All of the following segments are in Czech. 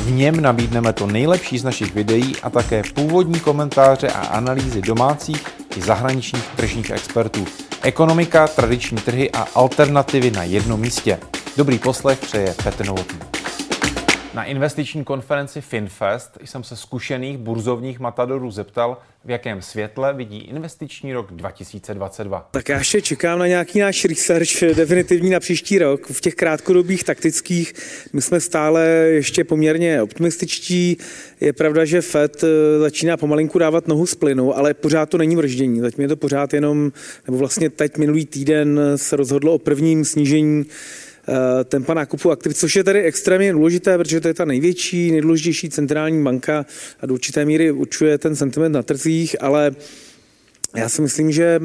V něm nabídneme to nejlepší z našich videí a také původní komentáře a analýzy domácích i zahraničních tržních expertů. Ekonomika, tradiční trhy a alternativy na jednom místě. Dobrý poslech přeje Petr Novotný. Na investiční konferenci FinFest jsem se zkušených burzovních matadorů zeptal, v jakém světle vidí investiční rok 2022. Tak já ještě čekám na nějaký náš research definitivní na příští rok. V těch krátkodobých taktických my jsme stále ještě poměrně optimističtí. Je pravda, že Fed eh, začíná pomalinku dávat nohu z plynu, ale pořád to není vrždění. Zatím je to pořád jenom, nebo vlastně teď minulý týden se rozhodlo o prvním snížení Eh, tempa nákupu aktiv, což je tady extrémně důležité, protože to je ta největší, nejdůležitější centrální banka a do určité míry určuje ten sentiment na trzích, ale já si myslím, že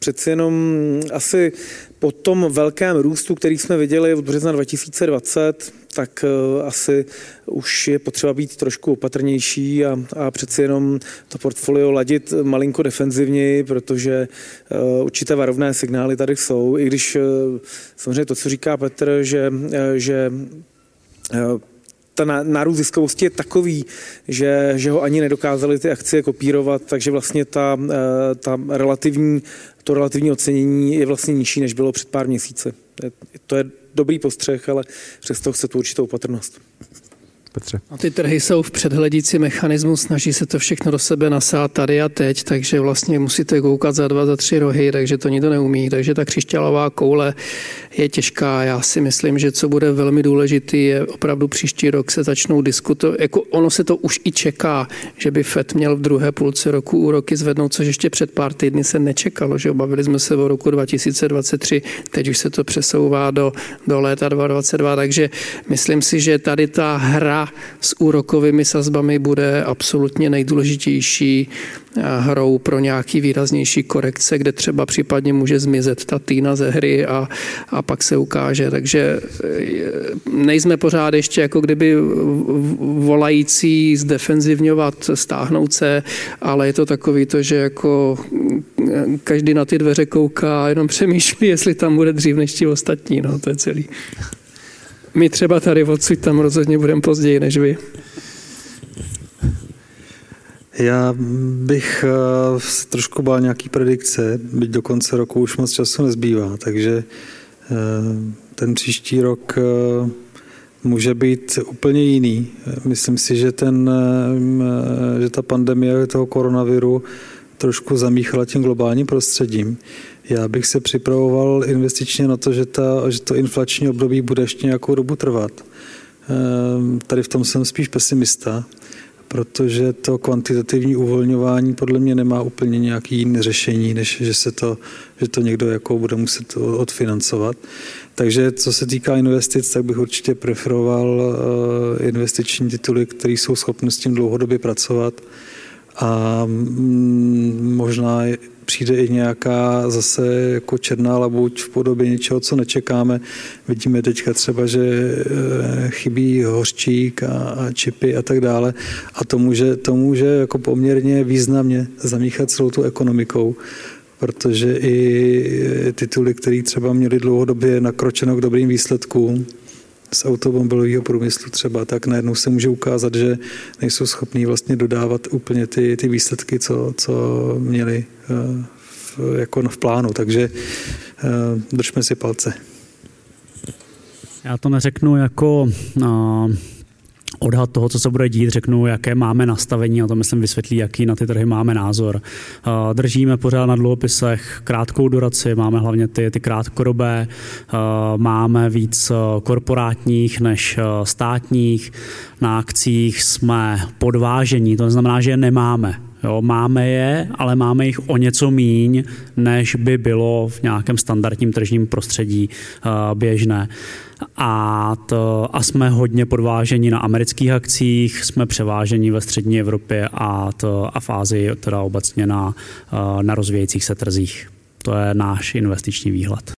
přeci jenom asi po tom velkém růstu, který jsme viděli od března 2020, tak uh, asi už je potřeba být trošku opatrnější a, a přeci jenom to portfolio ladit malinko defenzivněji, protože uh, určité varovné signály tady jsou, i když uh, samozřejmě to, co říká Petr, že, že ta nárůst ziskovosti je takový, že, že ho ani nedokázali ty akcie kopírovat, takže vlastně ta, ta relativní, to relativní ocenění je vlastně nižší, než bylo před pár měsíci. To je dobrý postřeh, ale přesto chce tu určitou opatrnost. Petře. A ty trhy jsou v předhledící mechanismu, snaží se to všechno do sebe nasát tady a teď, takže vlastně musíte koukat za dva, za tři rohy, takže to nikdo neumí. Takže ta křišťálová koule je těžká. Já si myslím, že co bude velmi důležitý, je opravdu příští rok se začnou diskutovat. Jako ono se to už i čeká, že by FED měl v druhé půlce roku úroky zvednout, což ještě před pár týdny se nečekalo, že obavili jsme se o roku 2023, teď už se to přesouvá do, do léta 2022, takže myslím si, že tady ta hra s úrokovými sazbami bude absolutně nejdůležitější eh, hrou pro nějaký výraznější korekce, kde třeba případně může zmizet ta týna ze hry a, a pak se ukáže. Takže eh, nejsme pořád ještě jako kdyby volající zdefenzivňovat, stáhnout se, ale je to takový to, že jako eh, každý na ty dveře kouká a jenom přemýšlí, jestli tam bude dřív než ti ostatní. No, to je celý. My třeba tady odsud tam rozhodně budeme později než vy. Já bych uh, trošku bál nějaký predikce, byť do konce roku už moc času nezbývá, takže uh, ten příští rok uh, může být úplně jiný. Myslím si, že, ten, že ta pandemie toho koronaviru trošku zamíchala tím globálním prostředím. Já bych se připravoval investičně na to, že, ta, že to inflační období bude ještě nějakou dobu trvat. Ehm, tady v tom jsem spíš pesimista, protože to kvantitativní uvolňování podle mě nemá úplně nějaký jiný řešení, než že se to, že to někdo jako bude muset odfinancovat. Takže co se týká investic, tak bych určitě preferoval eh, investiční tituly, které jsou schopny s tím dlouhodobě pracovat a mm, možná přijde i nějaká zase jako černá labuť v podobě něčeho, co nečekáme. Vidíme teďka třeba, že eh, chybí hořčík a, a čipy a tak dále a to může, to může jako poměrně významně zamíchat celou tu ekonomikou protože i tituly, které třeba měly dlouhodobě nakročeno k dobrým výsledkům, z automobilového průmyslu třeba, tak najednou se může ukázat, že nejsou schopní vlastně dodávat úplně ty, ty výsledky, co, co měli eh, v, jako v plánu. Takže eh, držme si palce. Já to neřeknu jako uh odhad toho, co se bude dít, řeknu, jaké máme nastavení a to myslím vysvětlí, jaký na ty trhy máme názor. Držíme pořád na dluhopisech krátkou duraci, máme hlavně ty, ty krátkodobé, máme víc eh, korporátních než státních, na akcích jsme podvážení, to znamená, že je nemáme. Jo, máme je, ale máme jich o něco míň, než by bylo v nějakém standardním tržním prostředí běžné. a, to, a jsme hodně podváženi na amerických akcích, jsme převáženi ve střední Evropě a, to, a v Ázii teda obecně na, na rozvíjejících se trzích. To je náš investiční výhled.